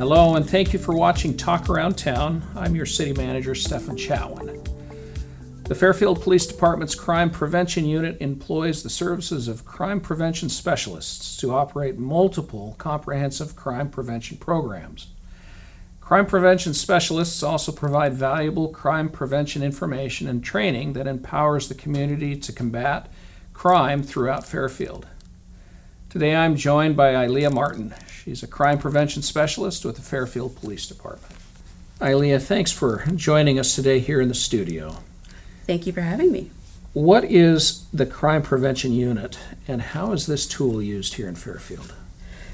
Hello, and thank you for watching Talk Around Town. I'm your city manager, Stefan Chatwin. The Fairfield Police Department's Crime Prevention Unit employs the services of crime prevention specialists to operate multiple comprehensive crime prevention programs. Crime prevention specialists also provide valuable crime prevention information and training that empowers the community to combat crime throughout Fairfield. Today I'm joined by Ilea Martin. She's a crime prevention specialist with the Fairfield Police Department. Ilea, thanks for joining us today here in the studio. Thank you for having me. What is the Crime Prevention Unit and how is this tool used here in Fairfield?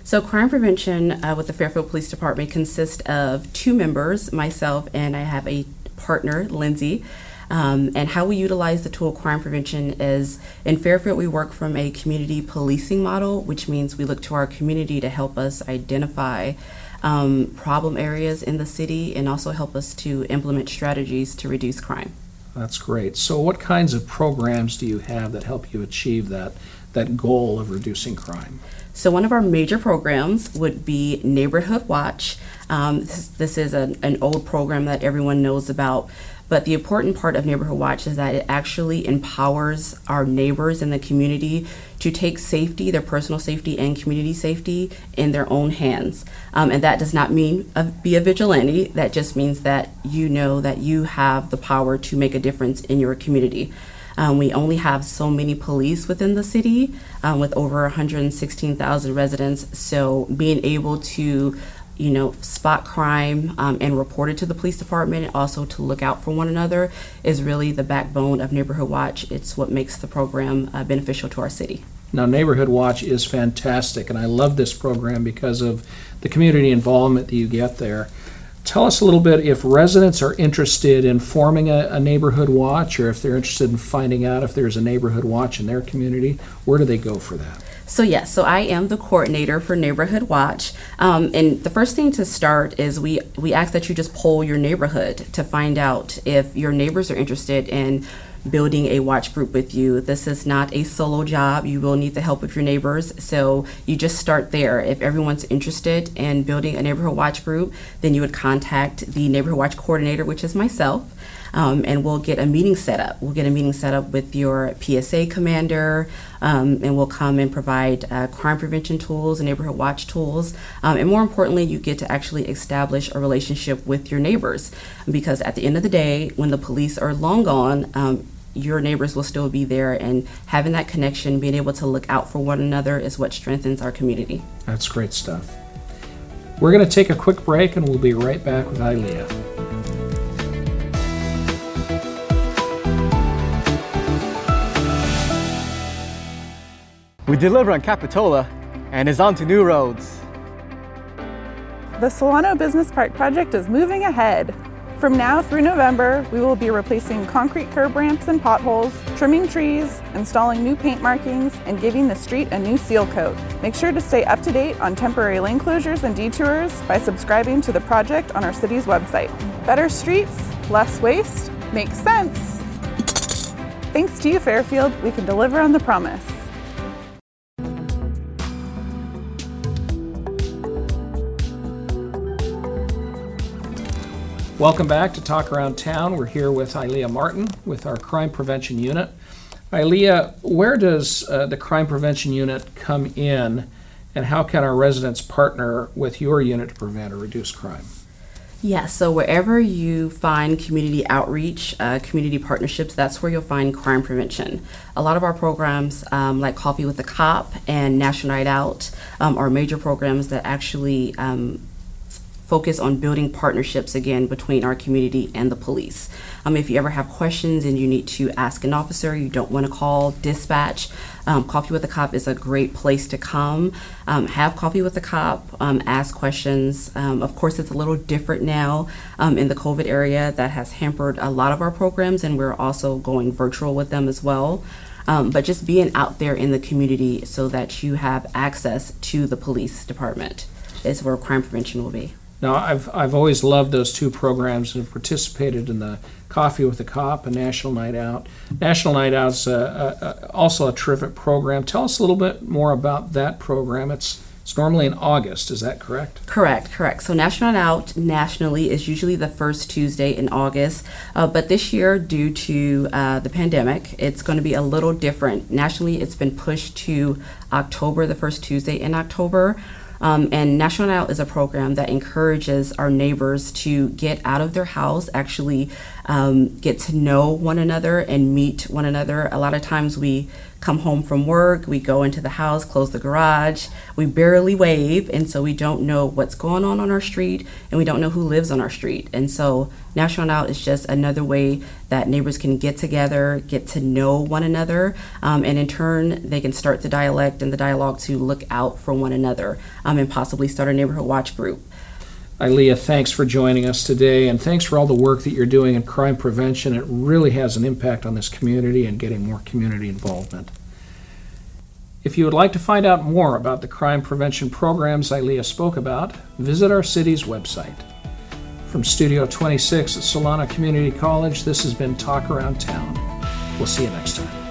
So, crime prevention uh, with the Fairfield Police Department consists of two members, myself, and I have a partner, Lindsay. Um, and how we utilize the tool crime prevention is in Fairfield, we work from a community policing model, which means we look to our community to help us identify um, problem areas in the city and also help us to implement strategies to reduce crime. That's great. So, what kinds of programs do you have that help you achieve that, that goal of reducing crime? So, one of our major programs would be Neighborhood Watch. Um, this, this, is a, an old program that everyone knows about, but the important part of Neighborhood Watch is that it actually empowers our neighbors in the community to take safety, their personal safety and community safety, in their own hands. Um, and that does not mean a, be a vigilante, that just means that you know that you have the power to make a difference in your community. Um, we only have so many police within the city um, with over 116,000 residents. So being able to you know, spot crime um, and report it to the police department, and also to look out for one another, is really the backbone of Neighborhood Watch. It's what makes the program uh, beneficial to our city. Now, Neighborhood Watch is fantastic, and I love this program because of the community involvement that you get there. Tell us a little bit if residents are interested in forming a, a, neighborhood watch or if they're interested in finding out if there's a neighborhood watch in their community, where do they go for that? So, yes, so I am the coordinator for Neighborhood Watch. Um, and the first thing to start is we, we ask that you just poll your neighborhood to find out if your neighbors are interested in building a watch group with you. This is not a solo job. You will need the help of your neighbors. So you just start there. If everyone's interested in building a neighborhood watch group, then you would contact the neighborhood watch coordinator, which is myself. Um, and we'll get a meeting set up. We'll get a meeting set up with your PSA commander, um, and we'll come and provide uh, crime prevention tools and neighborhood watch tools. Um, and more importantly, you get to actually establish a relationship with your neighbors because at the end of the day, when the police are long gone, um, your neighbors will still be there and having that connection being able to look out for one another is what strengthens our community. That's great stuff. We're going to take a quick break and we'll be right back with ilea. We deliver on capitola and is on to new roads. The solano business park project is moving ahead from now through November, we will be replacing concrete curb ramps and potholes, trimming trees, installing new paint markings, and giving the street a new seal coat. Make sure to stay up to date on temporary lane closures and detours by subscribing to the project on our city's website. Better streets, less waste, makes sense. Thanks to you, Fairfield, we can deliver on the promise. Welcome back to Talk Around Town. We're here with Ilea Martin with our Crime Prevention Unit. Ilea, where does uh, the Crime Prevention Unit come in, and how can our residents partner with your unit to prevent or reduce crime? Yeah, so wherever you find community outreach, uh, community partnerships, that's where you'll find crime prevention. A lot of our programs, um, like Coffee with the Cop and National Night Out, um, are major programs that actually um, focus on building partnerships again between our community and the police. Um, if you ever have questions and you need to ask an officer, you don't want to call dispatch, um, Coffee with a Cop is a great place to come. Um, have coffee with a cop, um, ask questions. Um, of course, it's a little different now um, in the COVID area that has hampered a lot of our programs, and we're also going virtual with them as well. Um, but just being out there in the community so that you have access to the police department is where crime prevention will be. Now, I've, I've always loved those two programs and have participated in the Coffee with a Cop and National Night Out. National Night Out's a, a, a, also a terrific program. Tell us a little bit more about that program. It's It's normally in August, is that correct? Correct, correct. So National Night Out nationally is usually the first Tuesday in August, uh, but this year, due to uh, the pandemic, it's going to be a little different. Nationally, it's been pushed to October, the first Tuesday in October. Um, and National Out is a program that encourages our neighbors to get out of their house, actually um, get to know one another and meet one another. A lot of times we come home from work, we go into the house, close the garage, we barely wave, and so we don't know what's going on on our street and we don't know who lives on our street. And so National Out is just another way that neighbors can get together, get to know one another, um, and in turn, they can start the dialect and the dialogue to look out for one another um, and possibly start a neighborhood watch group. Ilea, thanks for joining us today, and thanks for all the work that you're doing in crime prevention. It really has an impact on this community and getting more community involvement. If you would like to find out more about the crime prevention programs Ilea spoke about, visit our city's website. From Studio 26 at Solano Community College, this has been Talk Around Town. We'll see you next time.